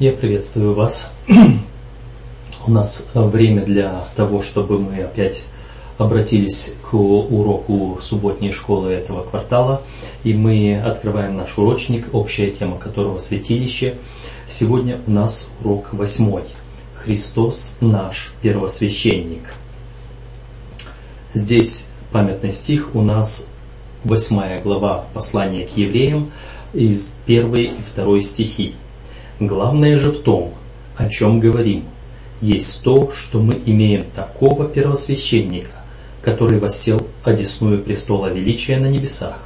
Я приветствую вас. У нас э, время для того, чтобы мы опять обратились к уроку субботней школы этого квартала. И мы открываем наш урочник, общая тема которого святилище. Сегодня у нас урок восьмой. Христос наш первосвященник. Здесь памятный стих у нас восьмая глава послания к евреям из первой и второй стихи. Главное же в том, о чем говорим, есть то, что мы имеем такого первосвященника, который воссел одесную престола величия на небесах,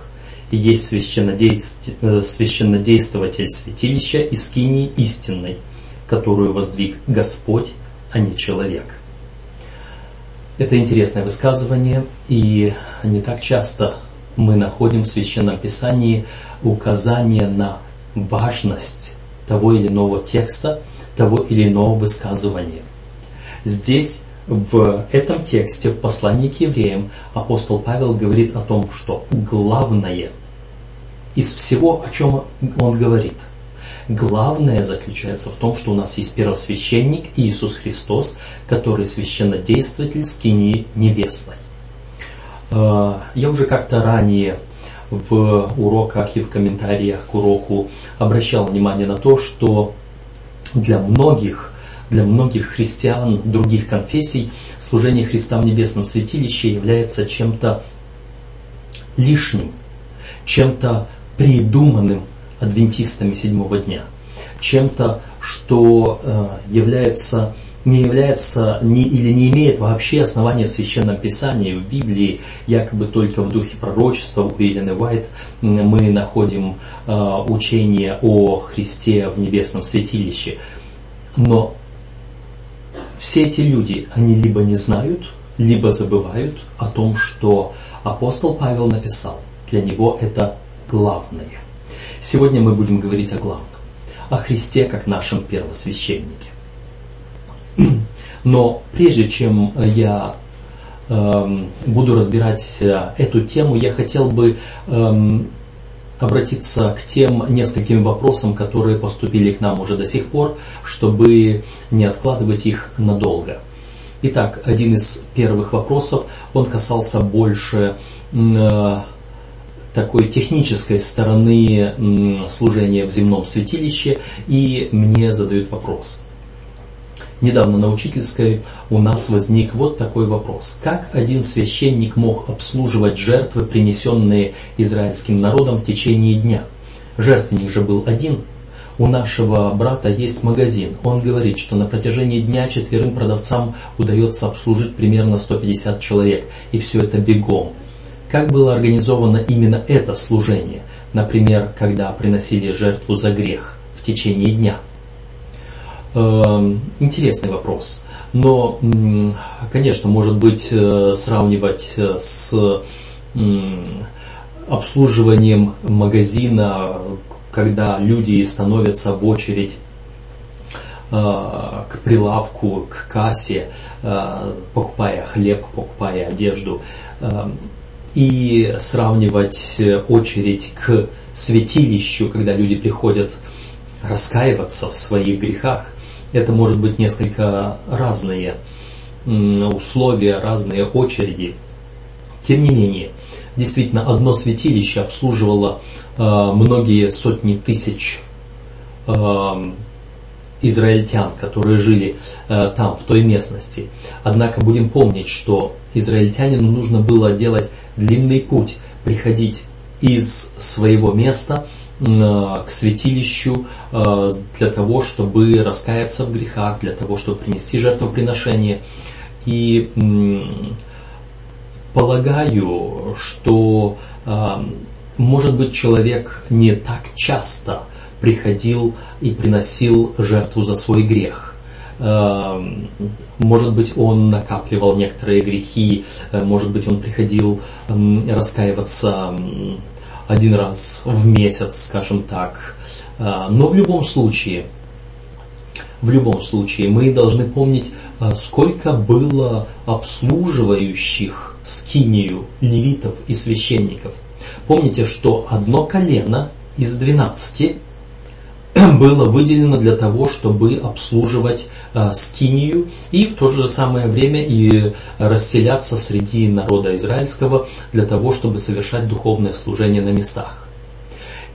и есть священнодействователь, священнодействователь святилища и скинии истинной, которую воздвиг Господь, а не человек. Это интересное высказывание, и не так часто мы находим в Священном Писании указание на важность того или иного текста, того или иного высказывания. Здесь, в этом тексте, в послании к евреям, апостол Павел говорит о том, что главное из всего, о чем он говорит, главное заключается в том, что у нас есть первосвященник Иисус Христос, который священнодействователь скинии небесной. Э, я уже как-то ранее в уроках и в комментариях к уроку обращал внимание на то, что для многих, для многих христиан других конфессий служение Христа в небесном святилище является чем-то лишним, чем-то придуманным адвентистами седьмого дня, чем-то, что э, является не является не, или не имеет вообще основания в Священном Писании, в Библии, якобы только в духе пророчества у Елены Уайт мы находим э, учение о Христе в небесном святилище. Но все эти люди, они либо не знают, либо забывают о том, что апостол Павел написал. Для него это главное. Сегодня мы будем говорить о главном, о Христе как нашем первосвященнике. Но прежде чем я э, буду разбирать э, эту тему, я хотел бы э, обратиться к тем нескольким вопросам, которые поступили к нам уже до сих пор, чтобы не откладывать их надолго. Итак, один из первых вопросов, он касался больше э, такой технической стороны э, служения в земном святилище, и мне задают вопрос – Недавно на учительской у нас возник вот такой вопрос. Как один священник мог обслуживать жертвы, принесенные израильским народом в течение дня? Жертвенник же был один. У нашего брата есть магазин. Он говорит, что на протяжении дня четверым продавцам удается обслужить примерно 150 человек. И все это бегом. Как было организовано именно это служение? Например, когда приносили жертву за грех в течение дня – интересный вопрос. Но, конечно, может быть, э, сравнивать э, с обслуживанием магазина, когда люди становятся в очередь э, к прилавку, к кассе, покупая хлеб, покупая одежду, и сравнивать очередь к святилищу, когда люди приходят раскаиваться в своих грехах, это может быть несколько разные условия, разные очереди. Тем не менее, действительно, одно святилище обслуживало э, многие сотни тысяч э, израильтян, которые жили э, там, в той местности. Однако будем помнить, что израильтянину нужно было делать длинный путь, приходить из своего места – к святилищу э, для того, чтобы раскаяться в грехах, для того, чтобы принести жертвоприношение. И полагаю, что э, может быть человек не так часто приходил и приносил жертву за свой грех. Э, может быть, он накапливал некоторые грехи, может быть, он приходил раскаиваться один раз в месяц, скажем так. А, но в любом случае, в любом случае мы должны помнить, а, сколько было обслуживающих скинию левитов и священников. Помните, что одно колено из двенадцати было выделено для того, чтобы обслуживать э, скинию и в то же самое время и расселяться среди народа израильского для того, чтобы совершать духовное служение на местах.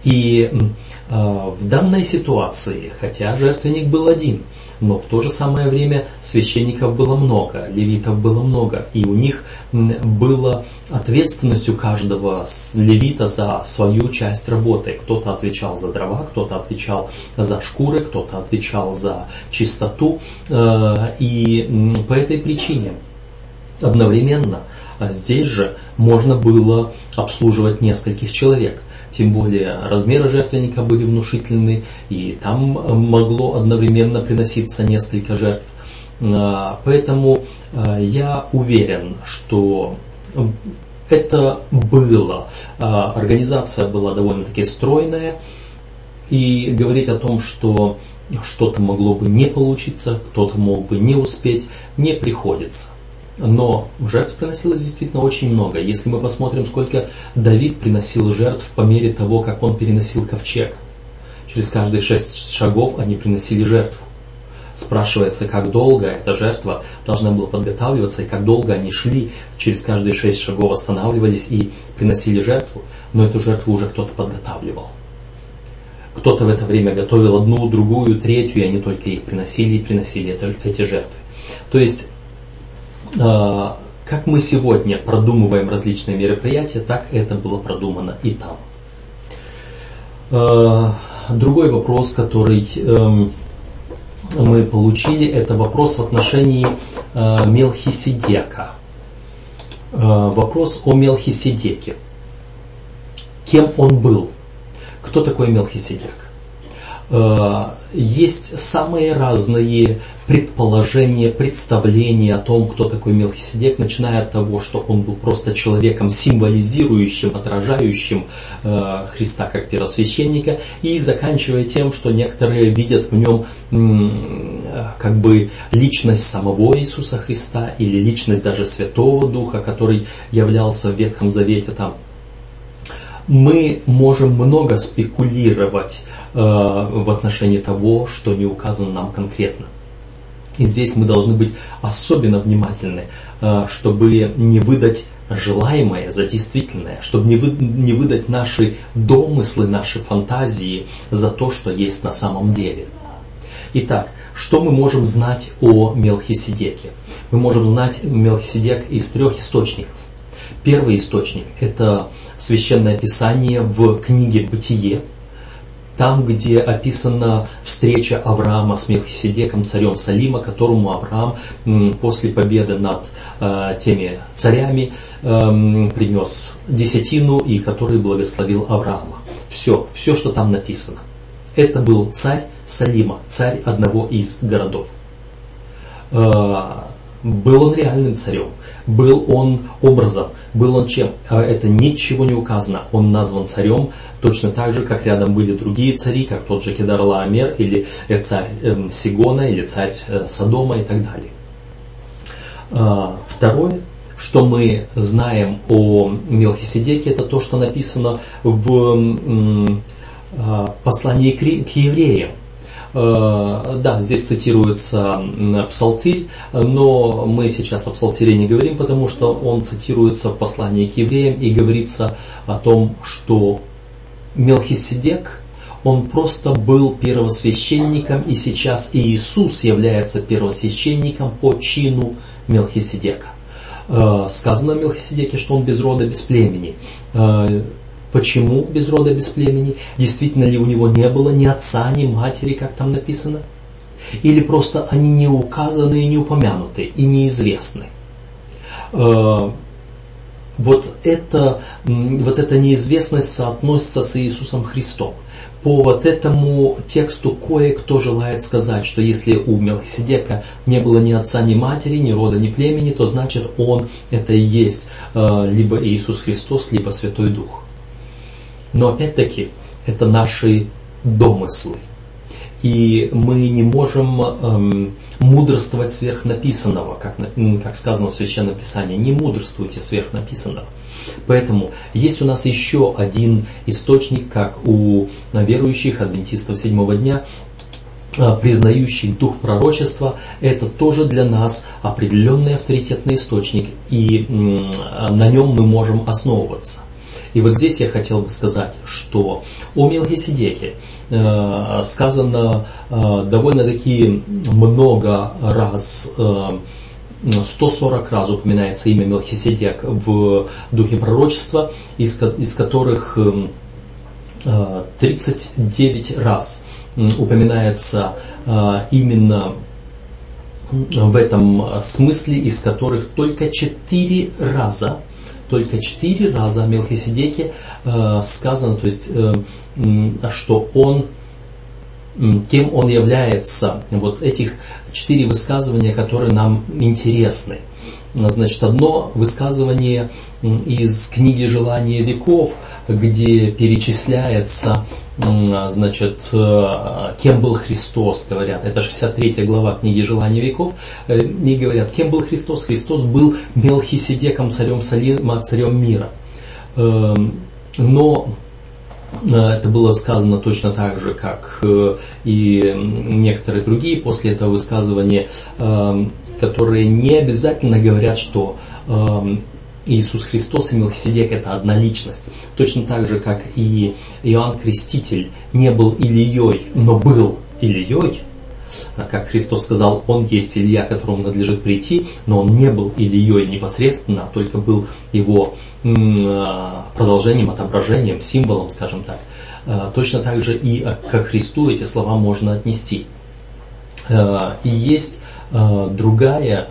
И э, в данной ситуации, хотя жертвенник был один – но в то же самое время священников было много, левитов было много, и у них была ответственность у каждого левита за свою часть работы. Кто-то отвечал за дрова, кто-то отвечал за шкуры, кто-то отвечал за чистоту. Э, и по этой причине одновременно здесь же можно было обслуживать нескольких человек. Тем более размеры жертвенника были внушительны, и там могло одновременно приноситься несколько жертв. А, поэтому а, я уверен, что это было. А, организация была довольно-таки стройная, и говорить о том, что что-то могло бы не получиться, кто-то мог бы не успеть, не приходится. Но жертв приносилось действительно очень много. Если мы посмотрим, сколько Давид приносил жертв по мере того, как он переносил ковчег. Через каждые шесть шагов они приносили жертву. Спрашивается, как долго эта жертва должна была подготавливаться, и как долго они шли, через каждые шесть шагов останавливались и приносили жертву, но эту жертву уже кто-то подготавливал. Кто-то в это время готовил одну, другую, третью, и они только их приносили и приносили это, эти жертвы. То есть как мы сегодня продумываем различные мероприятия, так это было продумано и там. А, другой вопрос, который эм, мы получили, это вопрос в отношении а, Мелхиседека. Вопрос о Мелхиседеке. Кем он был? Кто такой Мелхиседек? Э, есть самые разные предположения, представления о том, кто такой Мелхиседек, начиная от того, что он был просто человеком, символизирующим, отражающим э, Христа как первосвященника, и заканчивая тем, что некоторые видят в нем э, как бы личность самого Иисуса Христа или личность даже Святого Духа, который являлся в Ветхом Завете там мы можем много спекулировать э, в отношении того, что не указано нам конкретно. И здесь мы должны быть особенно внимательны, э, чтобы не выдать желаемое за действительное, чтобы не, вы, не выдать наши домыслы, наши фантазии за то, что есть на самом деле. Итак, что мы можем знать о Мелхиседеке? Мы можем знать Мелхиседек из трех источников. Первый источник – это Священное Писание в книге «Бытие», там, где описана встреча Авраама с Мелхиседеком, царем Салима, которому Авраам после победы над э, теми царями э, принес десятину и который благословил Авраама. Все, все, что там написано. Это был царь Салима, царь одного из городов. Э, был он реальным царем, был он образом, был он чем? А это ничего не указано. Он назван царем точно так же, как рядом были другие цари, как тот же Кедар Лаамер, или э, царь эм, Сигона, или царь э, Содома и так далее. Второе, что мы знаем о Мелхиседеке, это то, что написано в послании к евреям. Э, да, здесь цитируется псалтирь, но мы сейчас о псалтире не говорим, потому что он цитируется в послании к евреям и говорится о том, что Мелхиседек, он просто был первосвященником, и сейчас Иисус является первосвященником по чину Мелхиседека. Э, сказано о Мелхиседеке, что он без рода, без племени. Почему без рода, без племени? Действительно ли у него не было ни отца, ни матери, как там написано? Или просто они не указаны и не упомянуты, и неизвестны? Э, вот, это, вот эта неизвестность соотносится с Иисусом Христом. По вот этому тексту кое-кто желает сказать, что если у Мелхиседека не было ни отца, ни матери, ни рода, ни племени, то значит он это и есть э, либо Иисус Христос, либо Святой Дух. Но опять-таки, это наши домыслы. И мы не можем эм, мудрствовать сверх написанного, как, как сказано в Священном Писании. Не мудрствуйте сверх написанного. Поэтому есть у нас еще один источник, как у верующих адвентистов седьмого дня, а, признающих дух пророчества, это тоже для нас определенный авторитетный источник, и на нем мы можем основываться. И вот здесь я хотел бы сказать, что о Мелхиседеке э, сказано э, довольно-таки много раз, э, 140 раз упоминается имя Мелхиседек в духе пророчества, из, из которых 39 э, раз упоминается э, именно в этом смысле, из которых только четыре раза, только четыре раза о Мелхиседеке э, сказано, то есть, э, что он, кем он является. Вот этих четыре высказывания, которые нам интересны. Значит, одно высказывание из книги «Желание веков», где перечисляется значит, э, кем был Христос, говорят. Это 63 глава книги «Желание веков». Э, и говорят, кем был Христос? Христос был Мелхиседеком, царем Салима, царем мира. Эм, но э, это было сказано точно так же, как и некоторые другие после этого высказывания, эм, которые не обязательно говорят, что эм, Иисус Христос и Мелхиседек это одна личность. Точно так же, как и Иоанн Креститель не был Ильей, но был Ильей, а как Христос сказал, Он есть Илья, которому надлежит прийти, но Он не был Ильей непосредственно, а только был его а, продолжением, отображением, символом, скажем так. А, точно так же и к Христу эти слова можно отнести. И есть другая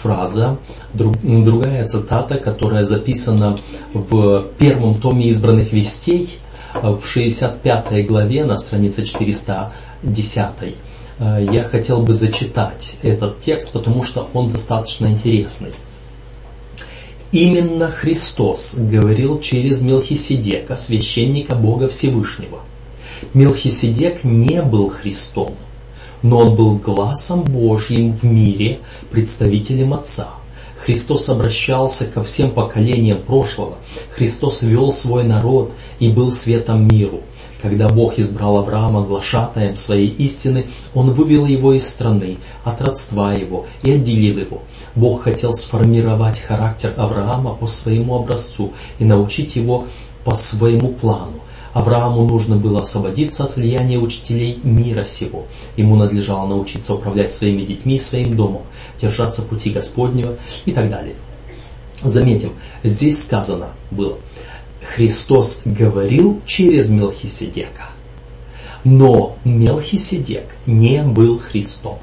фраза, другая цитата, которая записана в первом томе избранных вестей, э, в 65 главе на странице 410. Э, я хотел бы зачитать этот текст, потому что он достаточно интересный. Именно Христос говорил через Мелхиседека, священника Бога Всевышнего. Мелхиседек не был Христом, но он был глазом Божьим в мире, представителем Отца. Христос обращался ко всем поколениям прошлого. Христос вел свой народ и был светом миру. Когда Бог избрал Авраама глашатаем своей истины, Он вывел его из страны, от родства его и отделил его. Бог хотел сформировать характер Авраама по своему образцу и научить его по своему плану. Аврааму нужно было освободиться от влияния учителей мира сего. Ему надлежало научиться управлять своими детьми и своим домом, держаться пути Господнего и так далее. Заметим, здесь сказано было, Христос говорил через Мелхиседека, но Мелхиседек не был Христом.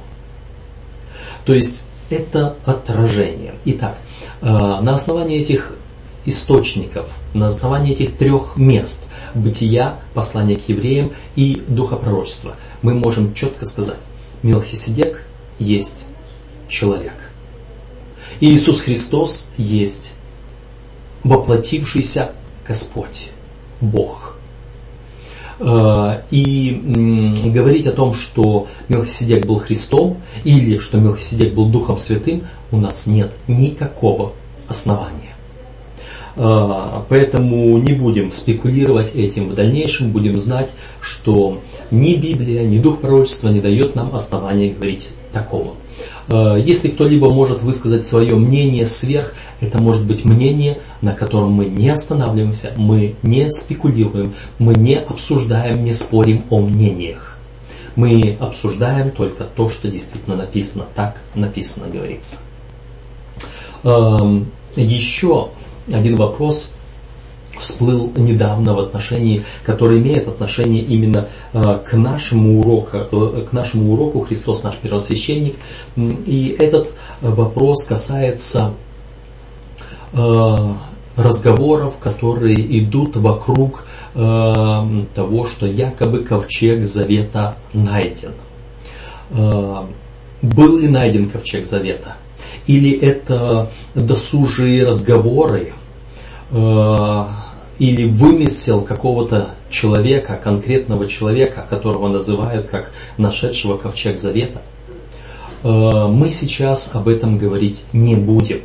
То есть это отражение. Итак, э, на основании этих источников, на основании этих трех мест бытия, послания к евреям и духа пророчества, мы можем четко сказать, Мелхиседек есть человек. И Иисус Христос есть воплотившийся Господь, Бог. Э, и говорить о том, что Мелхиседек был Христом или что Мелхиседек был Духом Святым, у нас нет никакого основания. А, поэтому не будем спекулировать этим в дальнейшем, будем знать, что ни Библия, ни Дух пророчества не дает нам основания говорить такого. А, если кто-либо может высказать свое мнение сверх, это может быть мнение, на котором мы не останавливаемся, мы не спекулируем, мы не обсуждаем, не спорим о мнениях. Мы обсуждаем только то, что действительно написано. Так написано, говорится. Еще один вопрос всплыл недавно в отношении, который имеет отношение именно э, к нашему уроку, э, к нашему уроку Христос наш первосвященник. И этот вопрос касается э, разговоров, которые идут вокруг того, что якобы ковчег завета найден. Был ли найден ковчег завета? Или это досужие разговоры, Э, или вымысел какого-то человека, конкретного человека, которого называют как нашедшего ковчег завета. Э, мы сейчас об этом говорить не будем.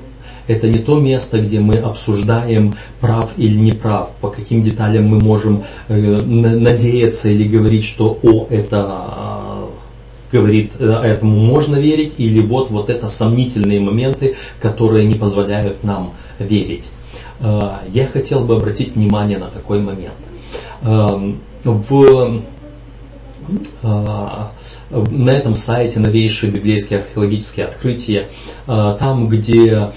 Это не то место, где мы обсуждаем, прав или не прав, по каким деталям мы можем э, надеяться или говорить, что о, это говорит, э, этому можно верить, или вот, вот это сомнительные моменты, которые не позволяют нам верить. Э, я хотел бы обратить внимание на такой момент. Эм, в, э, на этом сайте новейшие библейские археологические открытия, там, где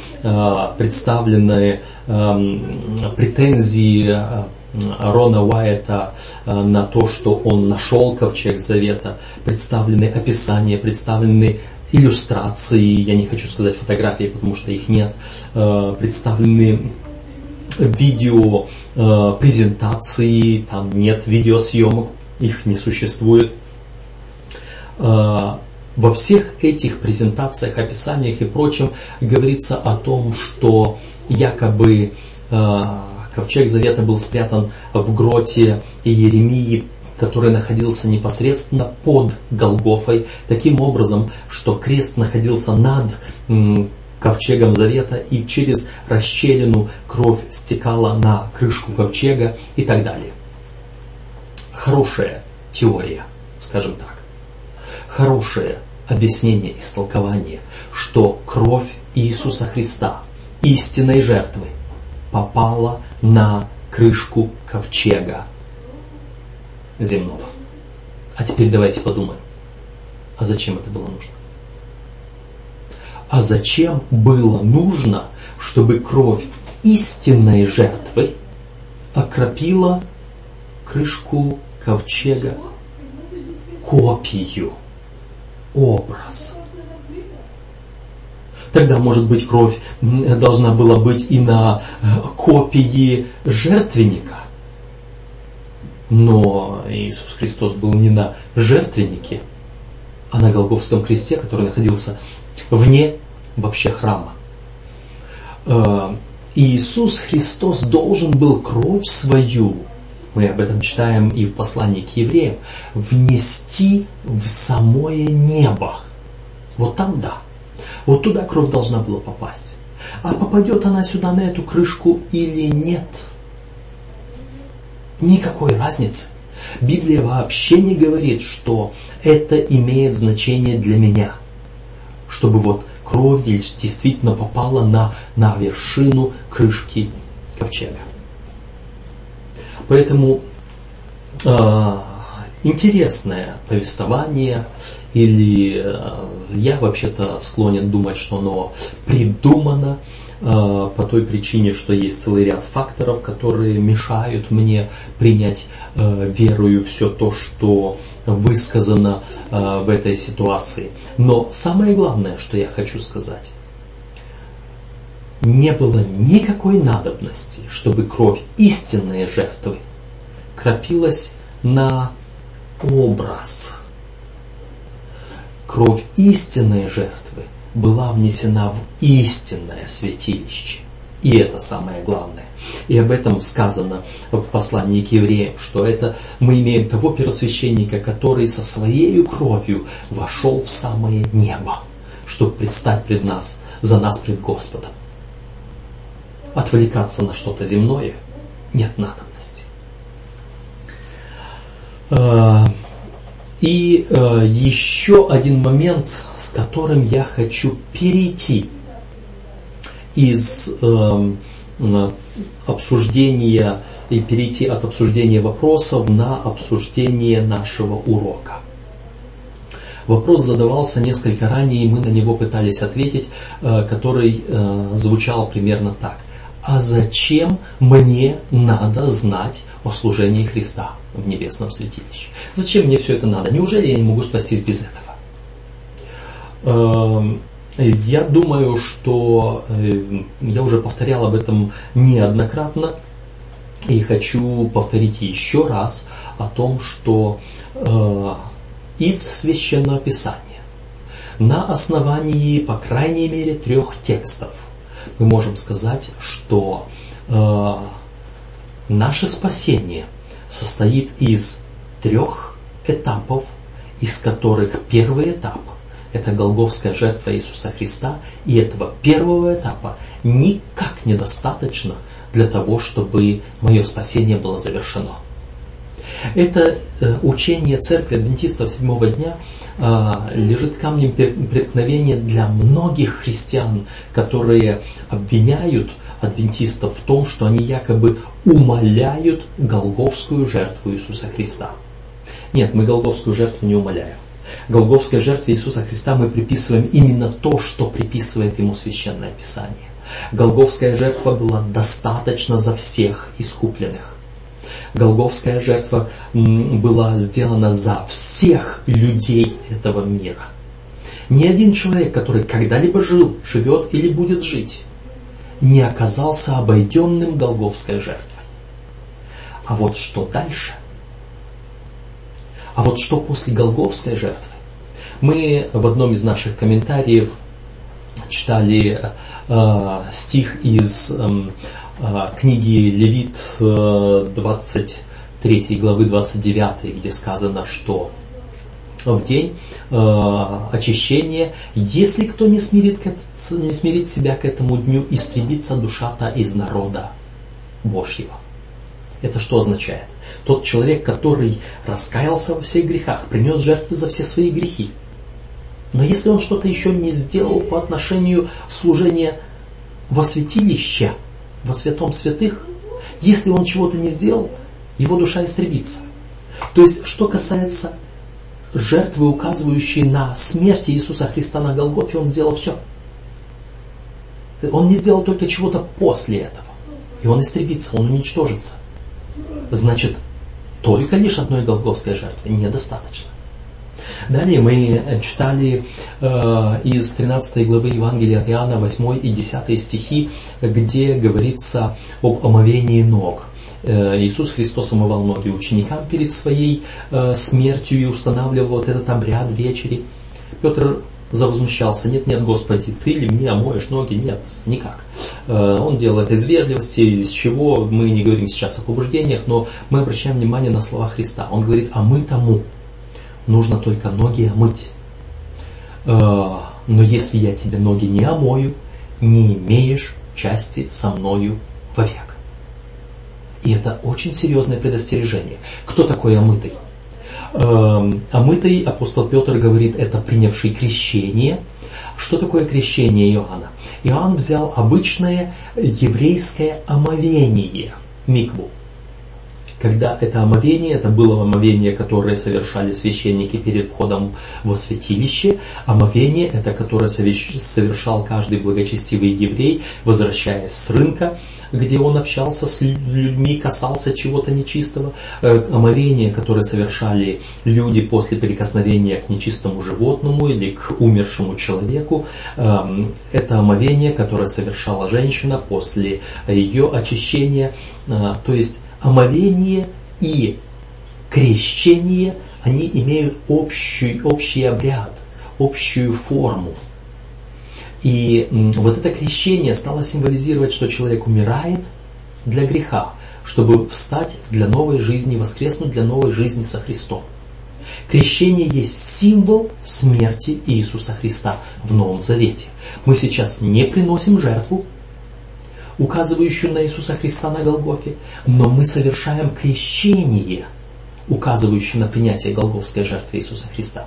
представлены эм, претензии Рона Уайта э, на то, что он нашел ковчег завета, представлены описания, представлены иллюстрации, я не хочу сказать фотографии, потому что их нет, э, представлены видео э, презентации, там нет видеосъемок, их не существует. Во всех этих презентациях, описаниях и прочем говорится о том, что якобы Ковчег Завета был спрятан в гроте Иеремии, который находился непосредственно под Голгофой, таким образом, что крест находился над ковчегом завета, и через расщелину кровь стекала на крышку ковчега и так далее. Хорошая теория, скажем так. Хорошее объяснение, истолкование, что кровь Иисуса Христа, истинной жертвы, попала на крышку ковчега земного. А теперь давайте подумаем, а зачем это было нужно? А зачем было нужно, чтобы кровь истинной жертвы окропила крышку ковчега копию, образ? Тогда, может быть, кровь должна была быть и на э, копии жертвенника. Но Иисус Христос был не на жертвеннике, а на Голговском кресте, который находился вне вообще храма. Э, Иисус Христос должен был кровь свою, мы об этом читаем и в послании к евреям, внести в самое небо. Вот там да. Вот туда кровь должна была попасть. А попадет она сюда на эту крышку или нет? Никакой разницы. Библия вообще не говорит, что это имеет значение для меня. Чтобы вот кровь действительно попала на, на вершину крышки ковчега. Поэтому э, интересное повествование или э, я вообще-то склонен думать, что оно придумано по той причине, что есть целый ряд факторов, которые мешают мне принять э, верою все то, что высказано в этой ситуации. Но самое главное, что я хочу сказать, не было никакой надобности, чтобы кровь истинной жертвы кропилась на образ кровь истинной жертвы была внесена в истинное святилище. И это самое главное. И об этом сказано в послании к евреям, что это мы имеем того первосвященника, который со своей кровью вошел в самое небо, чтобы предстать пред нас, за нас пред Господом. Отвлекаться на что-то земное нет надобности. И э, еще один момент, с которым я хочу перейти из э, обсуждения и перейти от обсуждения вопросов на обсуждение нашего урока. Вопрос задавался несколько ранее, и мы на него пытались ответить, э, который э, звучал примерно так. А зачем мне надо знать о служении Христа? в небесном святилище. Зачем мне все это надо? Неужели я не могу спастись без этого? Эм, я думаю, что э, я уже повторял об этом неоднократно и хочу повторить еще раз о том, что э, из священного писания на основании, по крайней мере, трех текстов мы можем сказать, что э, Наше спасение состоит из трех этапов, из которых первый этап – это Голговская жертва Иисуса Христа, и этого первого этапа никак недостаточно для того, чтобы мое спасение было завершено. Это э, учение церкви адвентистов седьмого дня лежит камнем преткновения для многих христиан, которые обвиняют адвентистов в том, что они якобы умоляют Голговскую жертву Иисуса Христа. Нет, мы Голговскую жертву не умоляем. Голговской жертве Иисуса Христа мы приписываем именно то, что приписывает ему Священное Писание. Голговская жертва была достаточно за всех искупленных. Голговская жертва была сделана за всех людей этого мира. Ни один человек, который когда-либо жил, живет или будет жить, не оказался обойденным Голговской жертвой. А вот что дальше? А вот что после Голговской жертвы? Мы в одном из наших комментариев читали э, стих из э, книги Левит э, 23 главы 29, где сказано, что в день э, очищения, если кто не смирит, не смирит себя к этому дню, истребится душа-то из народа Божьего. Это что означает? Тот человек, который раскаялся во всех грехах, принес жертвы за все свои грехи. Но если он что-то еще не сделал по отношению служения во святилище, во святом святых, если он чего-то не сделал, его душа истребится. То есть, что касается жертвы, указывающей на смерть Иисуса Христа на Голгофе, он сделал все. Он не сделал только чего-то после этого. И он истребится, он уничтожится. Значит, только лишь одной голговской жертвы недостаточно. Далее мы читали э, из 13 главы Евангелия от Иоанна 8 и 10 стихи, где говорится об омовении ног. Э, Иисус Христос омывал ноги ученикам перед своей э, смертью и устанавливал вот этот обряд вечери. Петр завозмущался, нет, нет, Господи, ты ли мне омоешь ноги? Нет, никак. Э, он делал это из вежливости, из чего мы не говорим сейчас о побуждениях, но мы обращаем внимание на слова Христа. Он говорит, а мы тому нужно только ноги омыть. Но если я тебе ноги не омою, не имеешь части со мною вовек. И это очень серьезное предостережение. Кто такой омытый? Эм, омытый, апостол Петр говорит, это принявший крещение. Что такое крещение Иоанна? Иоанн взял обычное еврейское омовение, микву. Когда это омовение, это было омовение, которое совершали священники перед входом во святилище. Омовение это которое совершал каждый благочестивый еврей, возвращаясь с рынка где он общался с людьми, касался чего-то нечистого. Э, омовение, которое совершали люди после прикосновения к нечистому животному или к умершему человеку, эм, это омовение, которое совершала женщина после ее очищения. Э, то есть омовение и крещение, они имеют общий, общий обряд, общую форму. И вот это крещение стало символизировать, что человек умирает для греха, чтобы встать для новой жизни, воскреснуть для новой жизни со Христом. Крещение есть символ смерти Иисуса Христа в Новом Завете. Мы сейчас не приносим жертву, указывающую на Иисуса Христа на Голгофе, но мы совершаем крещение, указывающее на принятие Голговской жертвы Иисуса Христа.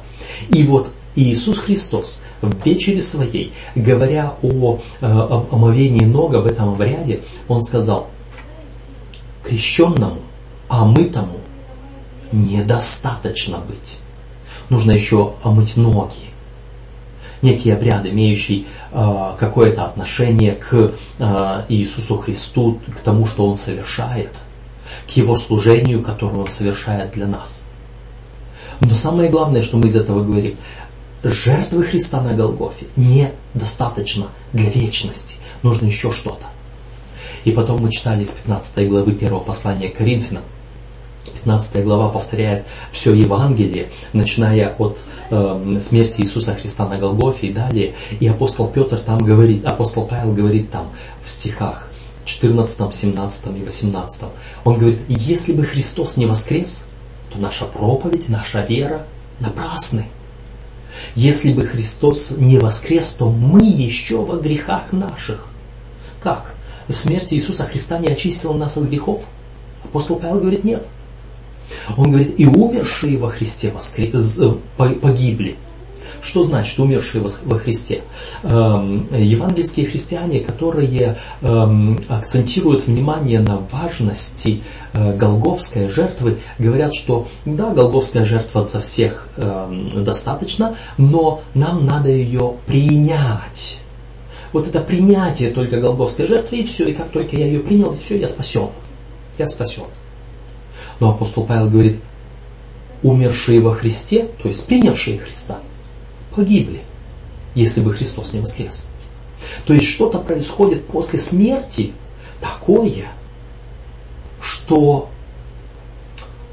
И вот Иисус Христос в вечере своей, говоря о, э, о омовении ног, об этом обряде, Он сказал, крещенному, омытому недостаточно быть. Нужно еще омыть ноги. Некий обряд, имеющий э, какое-то отношение к э, Иисусу Христу, к тому, что Он совершает, к Его служению, которое Он совершает для нас. Но самое главное, что мы из этого говорим, жертвы Христа на Голгофе недостаточно для вечности. Нужно еще что-то. И потом мы читали из 15 главы первого послания к Коринфянам. 15 глава повторяет все Евангелие, начиная от э, смерти Иисуса Христа на Голгофе и далее. И апостол Петр там говорит, апостол Павел говорит там в стихах 14, 17 и 18. Он говорит, если бы Христос не воскрес, то наша проповедь, наша вера напрасны. Если бы Христос не воскрес, то мы еще во грехах наших. Как? Смерть Иисуса Христа не очистила нас от грехов? Апостол Павел говорит, нет. Он говорит, и умершие во Христе воскре... погибли. Что значит умершие во Христе? Эм, евангельские христиане, которые эм, акцентируют внимание на важности э, голговской жертвы, говорят, что да, голговская жертва за всех эм, достаточно, но нам надо ее принять. Вот это принятие только голговской жертвы, и все, и как только я ее принял, все, я спасен. Я спасен. Но апостол Павел говорит, умершие во Христе, то есть принявшие Христа, погибли, если бы Христос не воскрес. То есть что-то происходит после смерти такое, что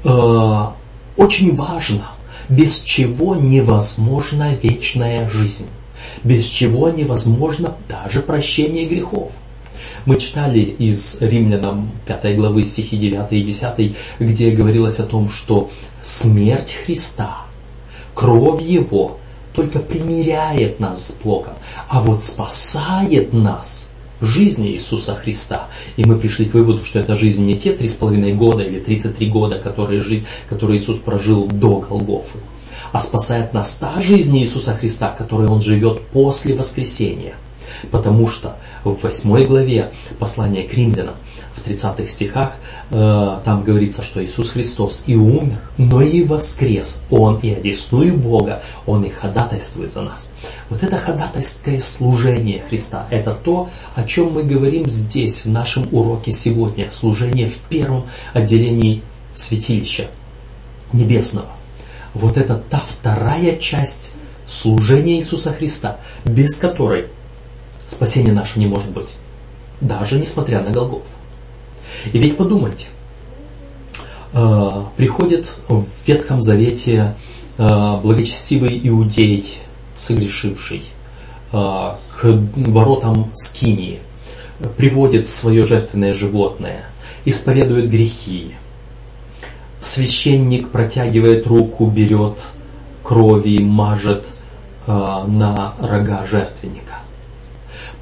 э, очень важно, без чего невозможна вечная жизнь, без чего невозможно даже прощение грехов. Мы читали из Римлянам 5 главы стихи 9 и 10, где говорилось о том, что смерть Христа, кровь Его только примиряет нас с Богом, а вот спасает нас жизнь Иисуса Христа. И мы пришли к выводу, что эта жизнь не те три с половиной года или 33 года, которые, жизнь, которые Иисус прожил до Голгофы, а спасает нас та жизнь Иисуса Христа, которой Он живет после воскресения – Потому что в 8 главе послания к римлянам, в 30 стихах, э, там говорится, что Иисус Христос и умер, но и воскрес. Он и одесную Бога, Он и ходатайствует за нас. Вот это ходатайское служение Христа, это то, о чем мы говорим здесь, в нашем уроке сегодня. Служение в первом отделении святилища небесного. Вот это та вторая часть служения Иисуса Христа, без которой спасения наше не может быть. Даже несмотря на Голгоф. И ведь подумайте, э, приходит в Ветхом Завете э, благочестивый иудей, согрешивший, э, к воротам Скинии, приводит свое жертвенное животное, исповедует грехи. Священник протягивает руку, берет крови, мажет на рога жертвенника.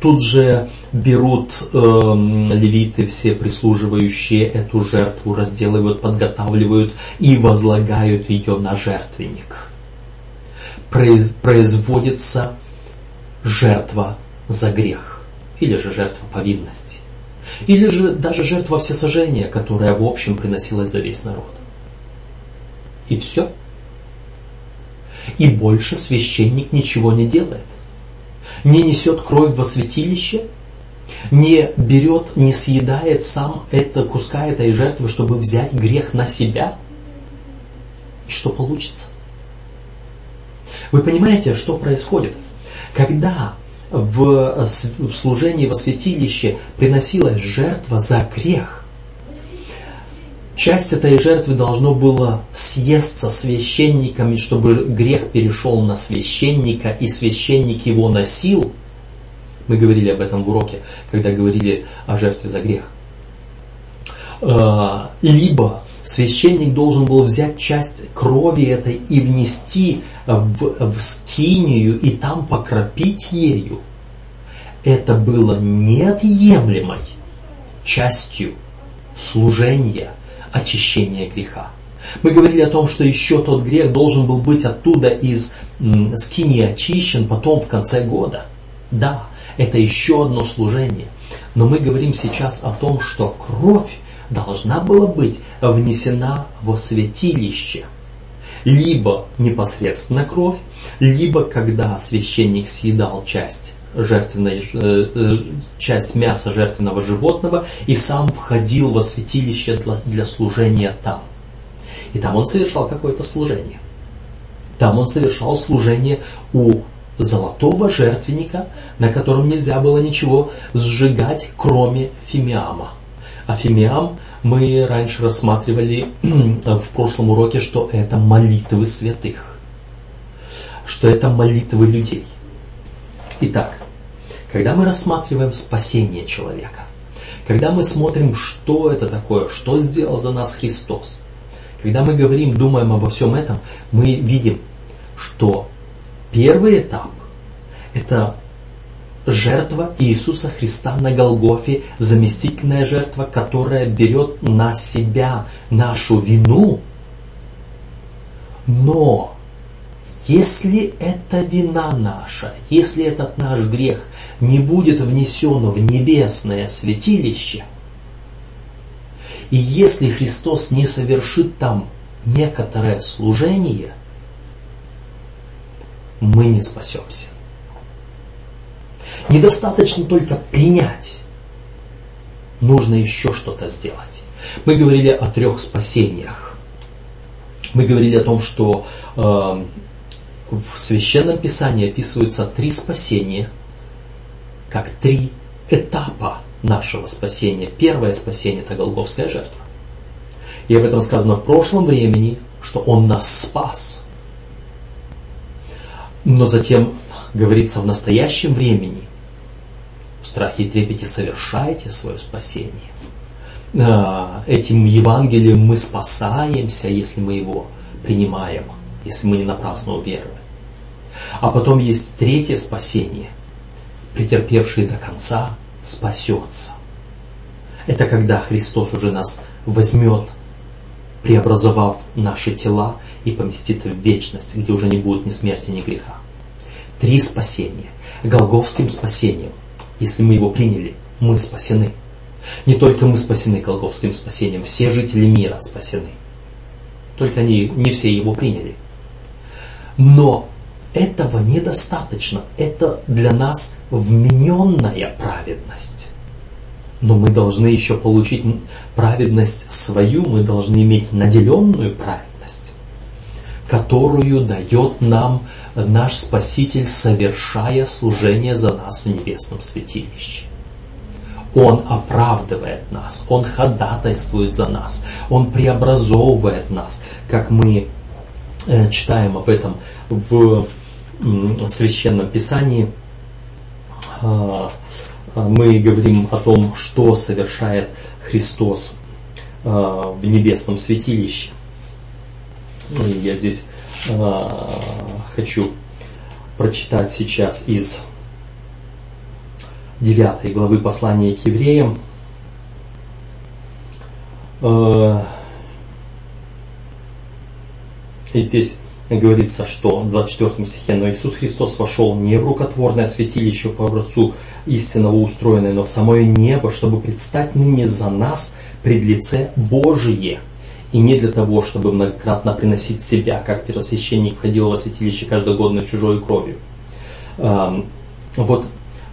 Тут же берут э, левиты, все прислуживающие эту жертву, разделывают, подготавливают и возлагают ее на жертвенник. Производится жертва за грех, или же жертва повинности, или же даже жертва всесожжения, которая в общем приносилась за весь народ. И все. И больше священник ничего не делает не несет кровь во святилище, не берет, не съедает сам это, куска этой жертвы, чтобы взять грех на себя. И что получится? Вы понимаете, что происходит? Когда в, служении во святилище приносилась жертва за грех, часть этой жертвы должно было съесться священниками, чтобы грех перешел на священника, и священник его носил. Мы говорили об этом в уроке, когда говорили о жертве за грех. А, либо священник должен был взять часть крови этой и внести в, в скинию и там покропить ею. Это было неотъемлемой частью служения очищения греха. Мы говорили о том, что еще тот грех должен был быть оттуда из скини очищен потом в конце года. Да, это еще одно служение. Но мы говорим сейчас о том, что кровь должна была быть внесена во святилище. Либо непосредственно кровь, либо когда священник съедал часть жертвенной, э, э, часть мяса жертвенного животного и сам входил во святилище для, для служения там. И там он совершал какое-то служение. Там он совершал служение у золотого жертвенника, на котором нельзя было ничего сжигать, кроме фимиама. А фимиам мы раньше рассматривали в прошлом уроке, что это молитвы святых, что это молитвы людей – Итак, когда мы рассматриваем спасение человека, Когда мы смотрим, что это такое, что сделал за нас Христос, когда мы говорим, думаем обо всем этом, мы видим, что первый этап – это жертва Иисуса Христа на Голгофе, заместительная жертва, которая берет на себя нашу вину. Но если эта вина наша, если этот наш грех не будет внесен в небесное святилище, и если Христос не совершит там некоторое служение, мы не спасемся. Недостаточно только принять. Нужно еще что-то сделать. Мы говорили о трех спасениях. Мы говорили о том, что э, в Священном Писании описываются три спасения, как три этапа нашего спасения. Первое спасение – это Голговская жертва. И об этом сказано в прошлом времени, что Он нас спас. Но затем говорится в настоящем времени, в страхе и трепете совершайте свое спасение. А, этим Евангелием мы спасаемся, если мы его принимаем, если мы не напрасно уверуем. А потом есть третье спасение. Претерпевший до конца спасется. Это когда Христос уже нас возьмет, преобразовав наши тела и поместит в вечность, где уже не будет ни смерти, ни греха. Три спасения. Голговским спасением, если мы его приняли, мы спасены. Не только мы спасены Голговским спасением, все жители мира спасены. Только они не все его приняли. Но этого недостаточно. Это для нас вмененная праведность. Но мы должны еще получить праведность свою, мы должны иметь наделенную праведность, которую дает нам наш Спаситель, совершая служение за нас в небесном святилище. Он оправдывает нас, Он ходатайствует за нас, Он преобразовывает нас, как мы читаем об этом в Священном Писании а, а, мы говорим о том, что совершает Христос а, в небесном святилище. И я здесь хочу прочитать сейчас из 9 главы послания к евреям. И здесь говорится, что в 24 стихе, но Иисус Христос вошел не в рукотворное святилище по образцу истинного устроенное, но в самое небо, чтобы предстать ныне за нас пред лице Божие. И не для того, чтобы многократно приносить себя, как первосвященник входил во святилище каждогодно чужой кровью. Вот,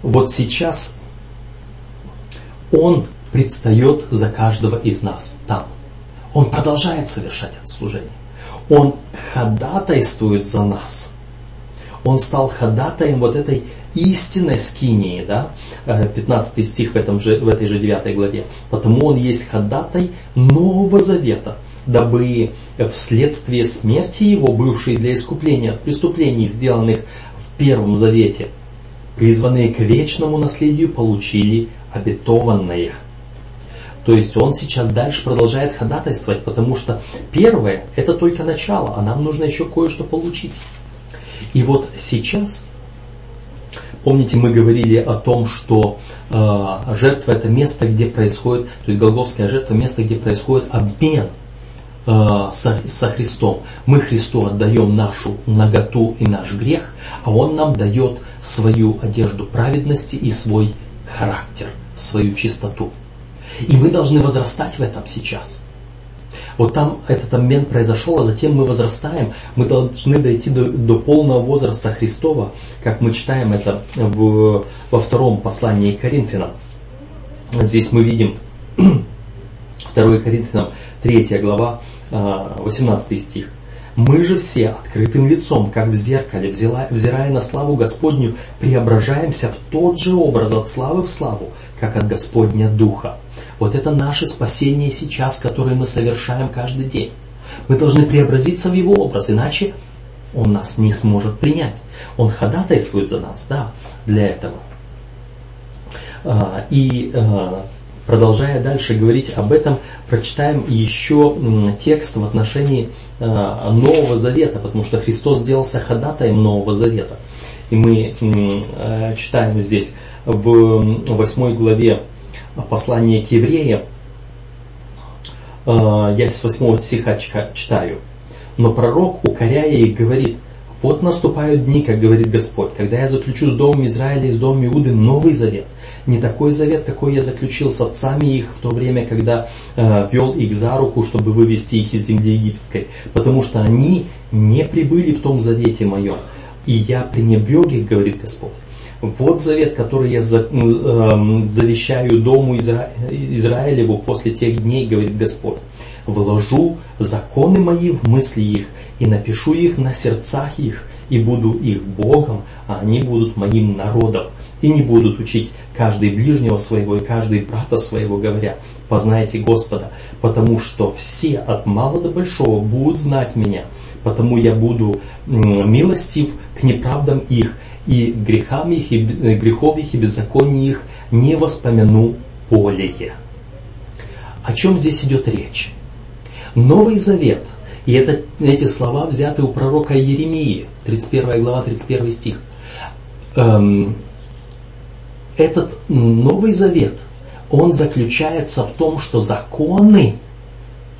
вот сейчас Он предстает за каждого из нас там. Он продолжает совершать это служение. Он ходатайствует за нас. Он стал ходатаем вот этой истинной скинии, да, 15 э, стих в, этом же, в этой же 9 главе. Потому он есть ходатай Нового Завета, дабы вследствие смерти его, бывшей для искупления от преступлений, сделанных в Первом Завете, призванные к вечному наследию, получили обетованное – то есть он сейчас дальше продолжает ходатайствовать, потому что первое – это только начало, а нам нужно еще кое-что получить. И вот сейчас, помните, мы говорили о том, что э, жертва – это место, где происходит, то есть Голговская жертва – место, где происходит обмен э, со, со Христом. Мы Христу отдаем нашу наготу и наш грех, а Он нам дает свою одежду праведности и свой характер, свою чистоту. И мы должны возрастать в этом сейчас. Вот там этот обмен произошел, а затем мы возрастаем. Мы должны дойти до, до полного возраста Христова, как мы читаем это в, во втором послании к Коринфянам. Здесь мы видим 2 Коринфянам 3 глава 18 а, стих. Мы же все открытым лицом, как в зеркале, взирая на славу Господню, преображаемся в тот же образ от славы в славу, как от Господня Духа. Вот это наше спасение сейчас, которое мы совершаем каждый день. Мы должны преобразиться в Его образ, иначе Он нас не сможет принять. Он ходатайствует за нас, да, для этого. А, и а, продолжая дальше говорить об этом, прочитаем еще текст в отношении э, Нового Завета, потому что Христос сделался ходатаем Нового Завета. И мы читаем здесь в 8 главе послания к евреям, э, я с 8 стиха читаю. Но пророк, укоряя их, говорит, вот наступают дни, как говорит Господь, когда я заключу с домом Израиля и с домом Иуды новый завет. Не такой завет, какой я заключил с отцами их в то время, когда э, вел их за руку, чтобы вывести их из земли египетской. Потому что они не прибыли в том завете моем. И я пренебрег их, говорит Господь. Вот завет, который я за, э, завещаю дому Изра... Израилеву после тех дней, говорит Господь. Вложу законы мои в мысли их, и напишу их на сердцах их, и буду их Богом, а они будут моим народом. И не будут учить каждый ближнего своего и каждый брата своего, говоря, познайте Господа, потому что все от мала до большого будут знать меня, потому я буду милостив к неправдам их, и грехам их, и э, грехов их, и беззаконий их не воспомяну более. О чем здесь идет речь? Новый Завет, и это, эти слова взяты у пророка Еремии, 31 глава, 31 стих. Эм, этот Новый Завет, он заключается в том, что законы,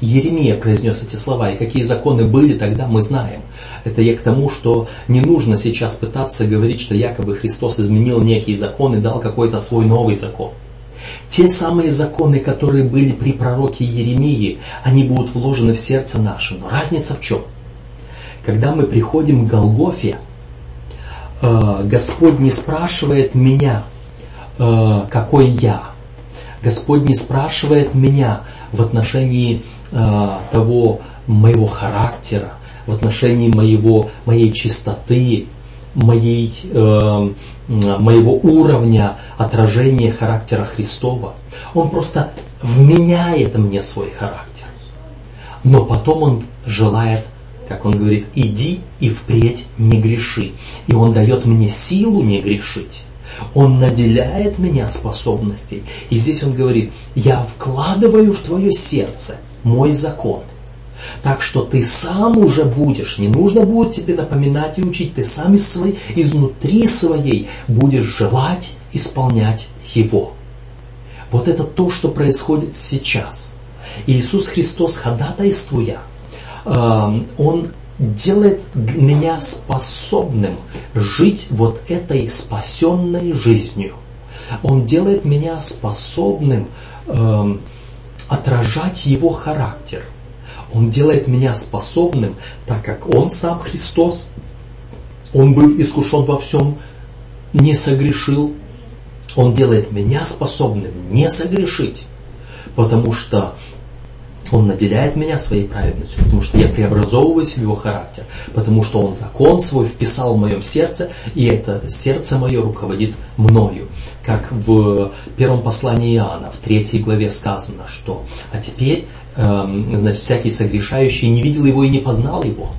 Еремия произнес эти слова, и какие законы были тогда, мы знаем. Это я к тому, что не нужно сейчас пытаться говорить, что якобы Христос изменил некие законы, дал какой-то свой новый закон. Те самые законы, которые были при пророке Еремии, они будут вложены в сердце наше. Но разница в чем? Когда мы приходим к Голгофе, э, Господь не спрашивает меня, э, какой я. Господь не спрашивает меня в отношении того моего характера, в отношении моего, моей чистоты, моей, э, моего уровня отражения характера Христова. Он просто вменяет мне свой характер. Но потом он желает, как он говорит, иди и впредь не греши. И он дает мне силу не грешить. Он наделяет меня способностей. И здесь он говорит, я вкладываю в твое сердце мой закон – так что ты сам уже будешь, не нужно будет тебе напоминать и учить, ты сам из своей, изнутри своей будешь желать исполнять его. Вот это то, что происходит сейчас. Иисус Христос, ходатайствуя, эм, Он делает меня способным жить вот этой спасенной жизнью. Он делает меня способным э, отражать Его характер – он делает меня способным, так как Он сам Христос, Он был искушен во всем, не согрешил. Он делает меня способным не согрешить, потому что он наделяет меня своей праведностью, потому что я преобразовываюсь в его характер, потому что он закон свой вписал в моем сердце, и это сердце мое руководит мною. Как в первом послании Иоанна, в третьей главе сказано, что «А теперь Эм, значит, всякий согрешающий не видел его и не познал его.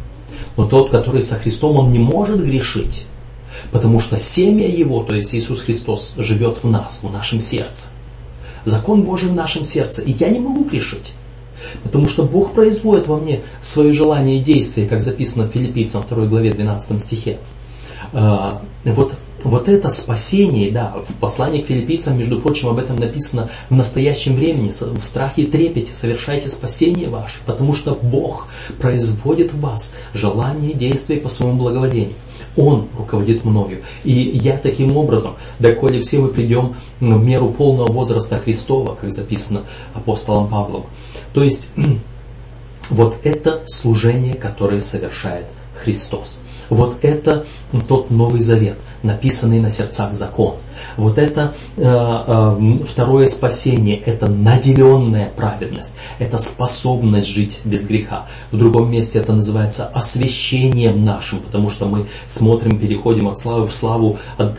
Но тот, который со Христом, он не может грешить, потому что семя его, то есть Иисус Христос, живет в нас, в нашем сердце. Закон Божий в нашем сердце, и я не могу грешить. Потому что Бог производит во мне свое желание и действие, как записано в Филиппийцам 2 главе 12 стихе. Э, вот вот это спасение, да, в послании к филиппийцам, между прочим, об этом написано в настоящем времени, в страхе и трепете совершайте спасение ваше, потому что Бог производит в вас желание и действие по своему благоволению. Он руководит мною. И я таким образом, доколе все мы придем в меру полного возраста Христова, как записано апостолом Павлом. То есть, вот это служение, которое совершает Христос. Вот это тот Новый Завет, написанный на сердцах закон. Вот это э, э, второе спасение, это наделенная праведность, это способность жить без греха. В другом месте это называется освящением нашим, потому что мы смотрим, переходим от славы в славу, от,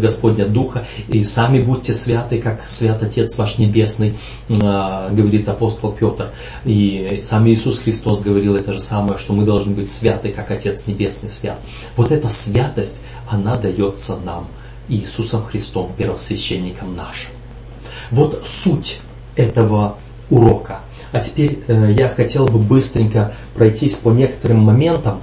Господня Духа, и сами будьте святы, как свят Отец ваш Небесный, э, говорит апостол Петр. И сам Иисус Христос говорил это же самое, что мы должны быть святы, как Отец Небесный свят. Вот эта святость, она дается нам Иисусом Христом, первосвященником нашим. Вот суть этого урока. А теперь э, я хотел бы быстренько пройтись по некоторым моментам,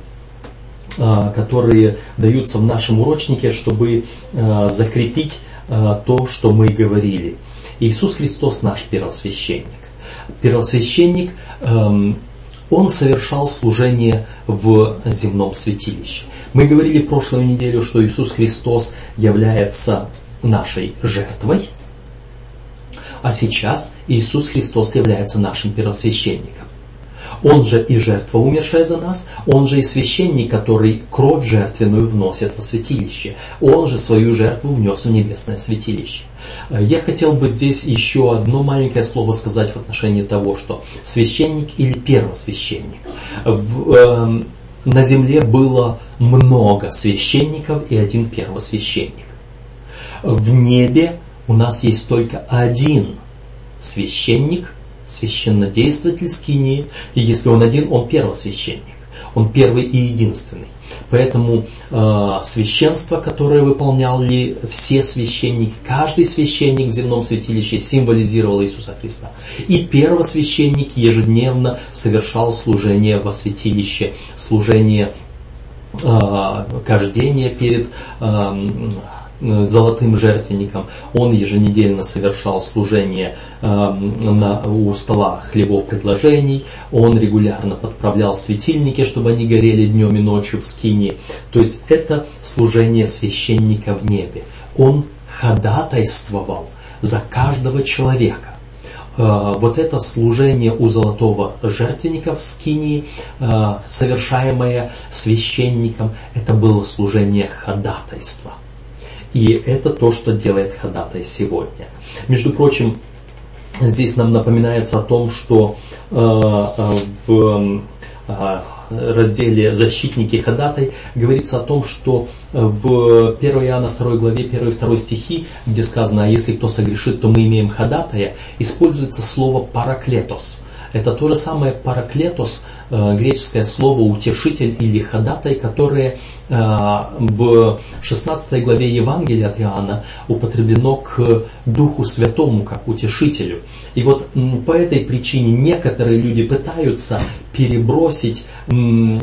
э, которые даются в нашем урочнике, чтобы э, закрепить то, что мы говорили. Иисус Христос наш первосвященник. Первосвященник, э, он совершал служение в земном святилище. Мы говорили прошлую неделю, что Иисус Христос является нашей жертвой, а сейчас Иисус Христос является нашим первосвященником. Он же и жертва, умершая за нас, он же и священник, который кровь жертвенную вносит во святилище. Он же свою жертву внес в небесное святилище. Я хотел бы здесь еще одно маленькое слово сказать в отношении того, что священник или первосвященник. В, э, на земле было много священников и один первосвященник. В небе у нас есть только один священник, священнодействователь скинии, и если он один, он первосвященник. Он первый и единственный. Поэтому э, священство, которое выполняли все священники, каждый священник в земном святилище символизировал Иисуса Христа. И первосвященник ежедневно совершал служение во святилище, служение э, кождения перед э, золотым жертвенником. Он еженедельно совершал служение э, на, у стола хлебов предложений. Он регулярно подправлял светильники, чтобы они горели днем и ночью в скине. То есть это служение священника в небе. Он ходатайствовал за каждого человека. Э, вот это служение у золотого жертвенника в скинии, совершаемое священником, это было служение ходатайства – и это то, что делает ходатай сегодня. Между прочим, здесь нам напоминается о том, что э, э в э, разделе «Защитники ходатай» говорится о том, что в 1 Иоанна 2 главе 1 и 2 стихи, где сказано, а если кто согрешит, то мы имеем ходатая, используется слово «параклетос». Это то же самое параклетос, греческое слово утешитель или ходатай, которое э, в 16 главе Евангелия от Иоанна употреблено к Духу Святому как утешителю. И вот по этой причине некоторые люди пытаются перебросить э,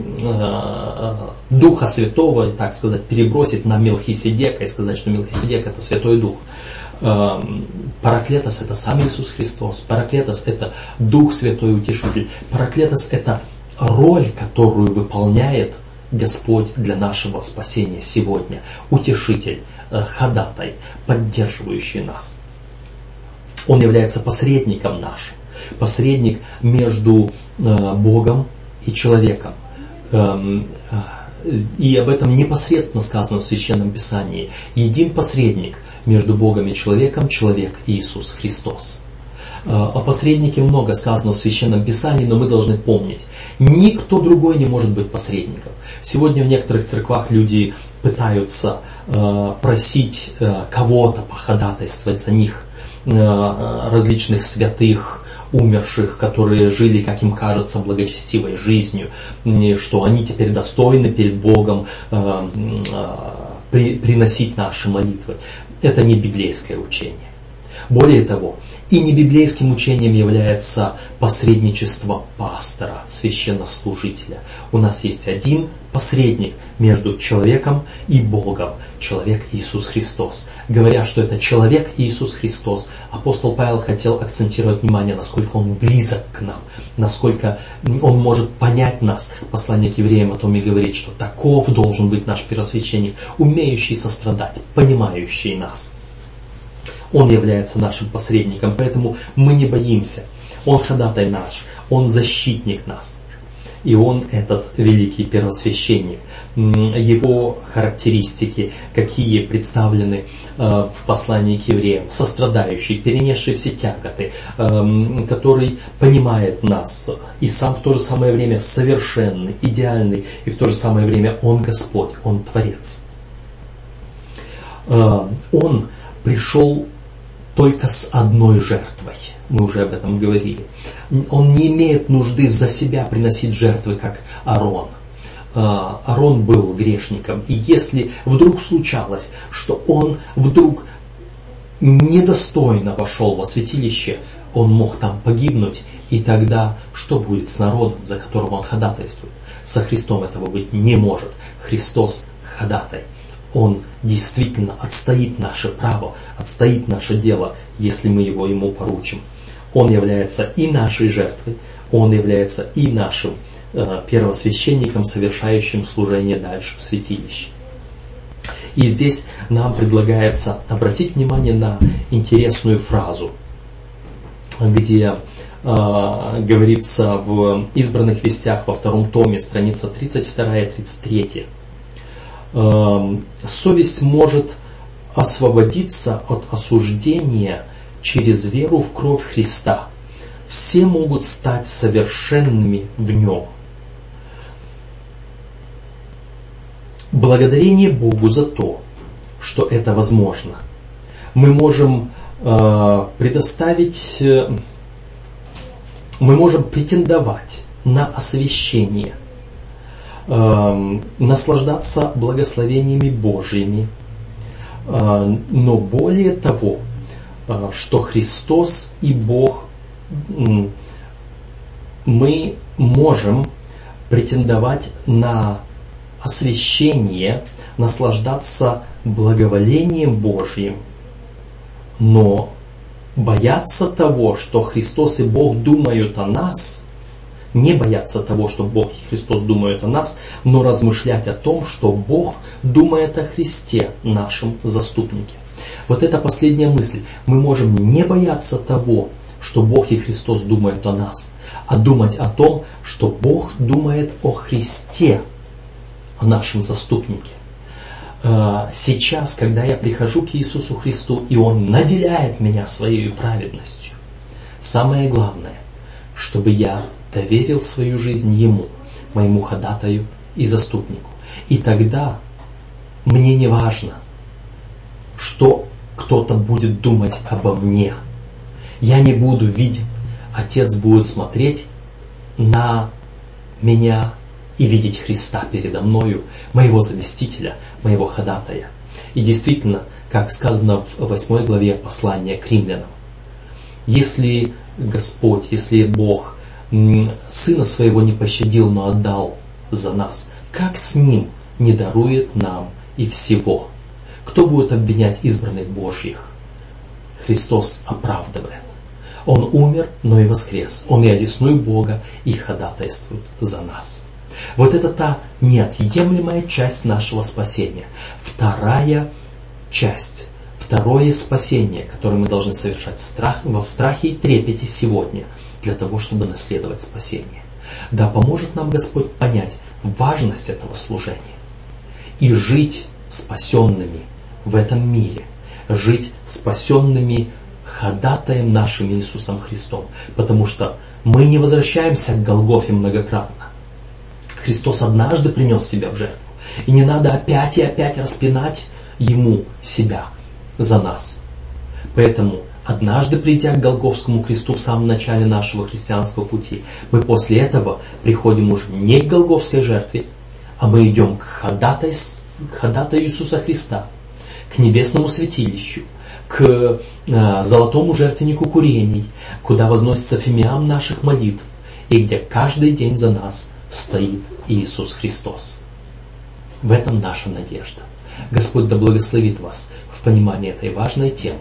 Духа Святого, так сказать, перебросить на Мелхиседека и сказать, что Мелхиседек это Святой Дух. Параклетос это сам Иисус Христос. Параклетос это Дух Святой Утешитель. Параклетос это роль, которую выполняет Господь для нашего спасения сегодня. Утешитель, э, ходатай, поддерживающий нас. Он является посредником нашим. Посредник между э, Богом и человеком. Эм, э, и об этом непосредственно сказано в Священном Писании. Един посредник между Богом и человеком, человек Иисус Христос. Э, о посреднике много сказано в Священном Писании, но мы должны помнить, никто другой не может быть посредником. Сегодня в некоторых церквах люди пытаются э, просить э, кого-то походатайствовать за них, различных святых, умерших, которые жили, как им кажется, благочестивой жизнью, что они теперь достойны перед Богом приносить наши молитвы. Это не библейское учение. Более того, и не библейским учением является посредничество пастора, священнослужителя. У нас есть один посредник между человеком и Богом, человек Иисус Христос. Говоря, что это человек Иисус Христос, апостол Павел хотел акцентировать внимание, насколько он близок к нам, насколько он может понять нас. Послание к евреям о том и говорит, что таков должен быть наш первосвященник, умеющий сострадать, понимающий нас. Он является нашим посредником, поэтому мы не боимся. Он ходатай наш, Он защитник нас. И он этот великий первосвященник. Его характеристики, какие представлены э, в послании к евреям. Сострадающий, перенесший все тяготы, эм, который понимает нас. И сам в то же самое время совершенный, идеальный. И в то же самое время он Господь, он Творец. Э, он пришел только с одной жертвой. Мы уже об этом говорили. Он не имеет нужды за себя приносить жертвы, как Арон. А, Арон был грешником. И если вдруг случалось, что он вдруг недостойно вошел во святилище, Он мог там погибнуть, и тогда что будет с народом, за которого он ходатайствует? Со Христом этого быть не может. Христос ходатай. Он действительно отстоит наше право, отстоит наше дело, если мы его ему поручим. Он является и нашей жертвой, он является и нашим э, первосвященником, совершающим служение дальше в святилище. И здесь нам предлагается обратить внимание на интересную фразу, где э, говорится в избранных вестях во втором томе, страница 32 и 33. Э, совесть может освободиться от осуждения через веру в кровь Христа. Все могут стать совершенными в нем. Благодарение Богу за то, что это возможно. Мы можем э, предоставить, э, мы можем претендовать на освящение, э, наслаждаться благословениями Божьими, э, но более того, э, что Христос и Бог, э, мы можем претендовать на освящение, наслаждаться благоволением Божьим, но бояться того, что Христос и Бог думают о нас, не бояться того, что Бог и Христос думают о нас, но размышлять о том, что Бог думает о Христе, нашем заступнике. Вот это последняя мысль. Мы можем не бояться того, что Бог и Христос думают о нас, а думать о том, что Бог думает о Христе, о нашем заступнике. Э, сейчас, когда я прихожу к Иисусу Христу, и Он наделяет меня своей праведностью, самое главное, чтобы я доверил свою жизнь Ему, моему ходатаю и заступнику. И тогда мне не важно, что кто-то будет думать обо мне. Я не буду видеть, Отец будет смотреть на меня и видеть Христа передо мною, моего заместителя, моего ходатая. И действительно, как сказано в 8 главе послания к римлянам, если Господь, если Бог Сына Своего не пощадил, но отдал за нас, как с Ним не дарует нам и всего? Кто будет обвинять избранных Божьих? Христос оправдывает. Он умер, но и воскрес. Он и одесную Бога, и ходатайствует за нас. Вот это та неотъемлемая часть нашего спасения. Вторая часть, второе спасение, которое мы должны совершать страх, во страхе и трепете сегодня, для того, чтобы наследовать спасение. Да поможет нам Господь понять важность этого служения и жить спасенными в этом мире, жить спасенными ходатаем нашим Иисусом Христом, потому что мы не возвращаемся к Голгофе многократно. Христос однажды принес себя в жертву. И не надо опять и опять распинать Ему себя за нас. Поэтому, однажды придя к Голговскому кресту в самом начале нашего христианского пути, мы после этого приходим уже не к Голговской жертве, а мы идем к ходатай, ходатаю Иисуса Христа, к небесному святилищу, к э, золотому жертвеннику курений, куда возносится фимиам наших молитв, и где каждый день за нас стоит Иисус Христос. В этом наша надежда. Господь да благословит вас в понимании этой важной темы